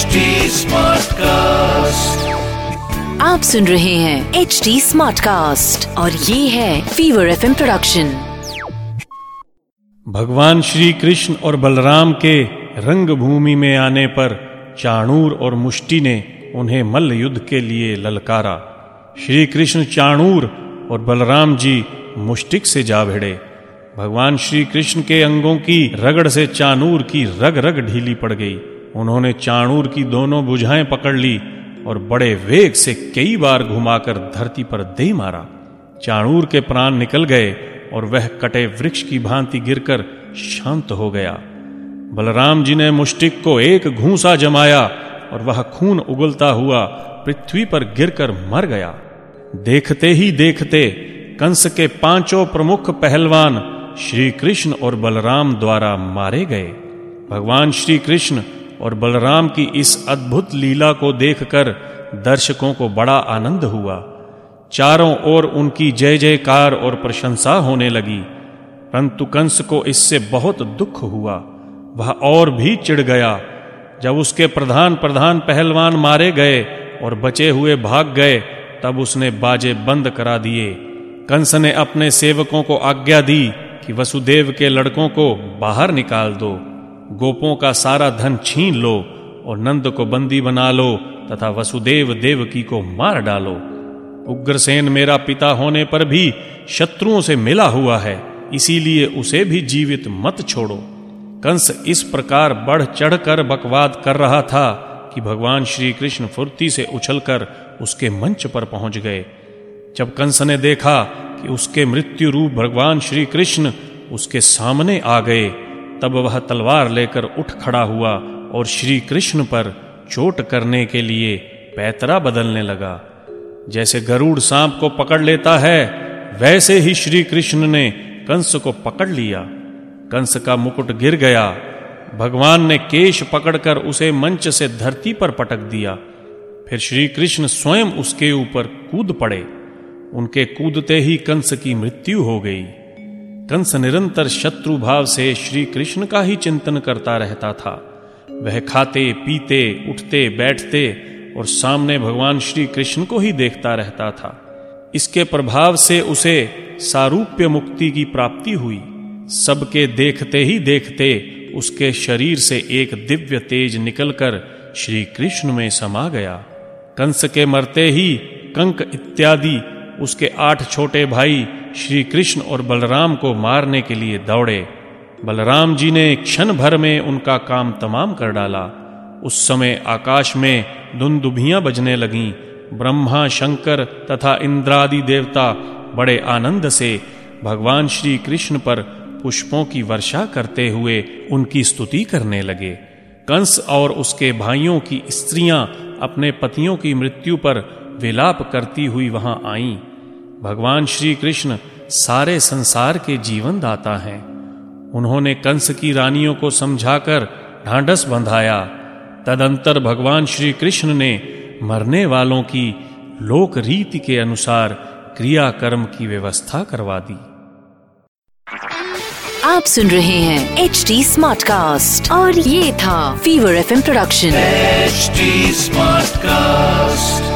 HD Smartcast. आप सुन रहे हैं एच डी स्मार्ट कास्ट और ये है फीवर एफ़ प्रोडक्शन भगवान श्री कृष्ण और बलराम के रंग भूमि में आने पर चाणूर और मुष्टि ने उन्हें मल्ल युद्ध के लिए ललकारा। श्री कृष्ण चाणूर और बलराम जी मुष्टिक से जा भिड़े। भगवान श्री कृष्ण के अंगों की रगड़ से चाणूर की रग रग ढीली पड़ गई। उन्होंने चाणूर की दोनों बुझाएँ पकड़ ली और बड़े वेग से कई बार घुमाकर धरती पर दे मारा। चाणूर के प्राण निकल गए और वह कटे वृक्ष की भांति गिरकर शांत हो गया। बलराम जी ने मुष्टिक को एक घूसा जमाया और वह खून उगलता हुआ पृथ्वी पर गिरकर मर गया। देखते ही देखते कंस के पाँचों प्रमुख पहलवान श्री कृष्ण और बलराम द्वारा मारे गए। भगवान श्री कृष्ण और बलराम की इस अद्भुत लीला को देखकर दर्शकों को बड़ा आनंद हुआ। चारों ओर उनकी जय जयकार और प्रशंसा होने लगी। परंतु कंस को इससे बहुत दुख हुआ। वह और भी चिढ़ गया। जब उसके प्रधान प्रधान पहलवान मारे गए और बचे हुए भाग गए, तब उसने बाजे बंद करा दिए। कंस ने अपने सेवकों को आज्ञा दी कि वसुदेव के लड़कों को बाहर निकाल दो। गोपों का सारा धन छीन लो और नंद को बंदी बना लो तथा वसुदेव देवकी को मार डालो। उग्रसेन मेरा पिता होने पर भी शत्रुओं से मिला हुआ है, इसीलिए उसे भी जीवित मत छोड़ो। कंस इस प्रकार बढ़ चढ़कर बकवाद कर रहा था कि भगवान श्री कृष्ण फुर्ती से उछलकर उसके मंच पर पहुँच गए। जब कंस ने देखा कि उसके मृत्यु रूप भगवान श्री कृष्ण उसके सामने आ गए तब वह तलवार लेकर उठ खड़ा हुआ और श्री कृष्ण पर चोट करने के लिए पैतरा बदलने लगा। जैसे गरुड़ सांप को पकड़ लेता है, वैसे ही श्री कृष्ण ने कंस को पकड़ लिया। कंस का मुकुट गिर गया। भगवान ने केश पकड़कर उसे मंच से धरती पर पटक दिया। फिर श्री कृष्ण स्वयं उसके ऊपर कूद पड़े। उनके कूदते ही कंस की मृत्यु हो गई। कंस निरंतर शत्रु भाव से श्री कृष्ण का ही चिंतन करता रहता था। वह खाते, पीते, उठते, बैठते और सामने भगवान श्री कृष्ण को ही देखता रहता था। इसके प्रभाव से उसे सारूप्य मुक्ति की प्राप्ति हुई। सबके देखते ही देखते उसके शरीर से एक दिव्य तेज निकलकर श्री कृष्ण में समा गया। कंस के मरते ही कंक इत्यादि उसके आठ छोटे भाई श्री कृष्ण और बलराम को मारने के लिए दौड़े। बलराम जी ने क्षण भर में उनका काम तमाम कर डाला। उस समय आकाश में धुंदुभियाँ बजने लगीं। ब्रह्मा, शंकर तथा इंद्रादि देवता बड़े आनंद से भगवान श्री कृष्ण पर पुष्पों की वर्षा करते हुए उनकी स्तुति करने लगे। कंस और उसके भाइयों की स्त्रियाँ अपने पतियों की मृत्यु पर विलाप करती हुई वहाँ आईं। भगवान श्री कृष्ण सारे संसार के जीवन दाता हैं। उन्होंने कंस की रानियों को समझाकर ढांढस बंधाया। तदंतर भगवान श्री कृष्ण ने मरने वालों की लोक रीति के अनुसार क्रियाकर्म की व्यवस्था करवा दी। आप सुन रहे हैं एच डी स्मार्ट कास्ट और ये था fever F production HD Smartcast.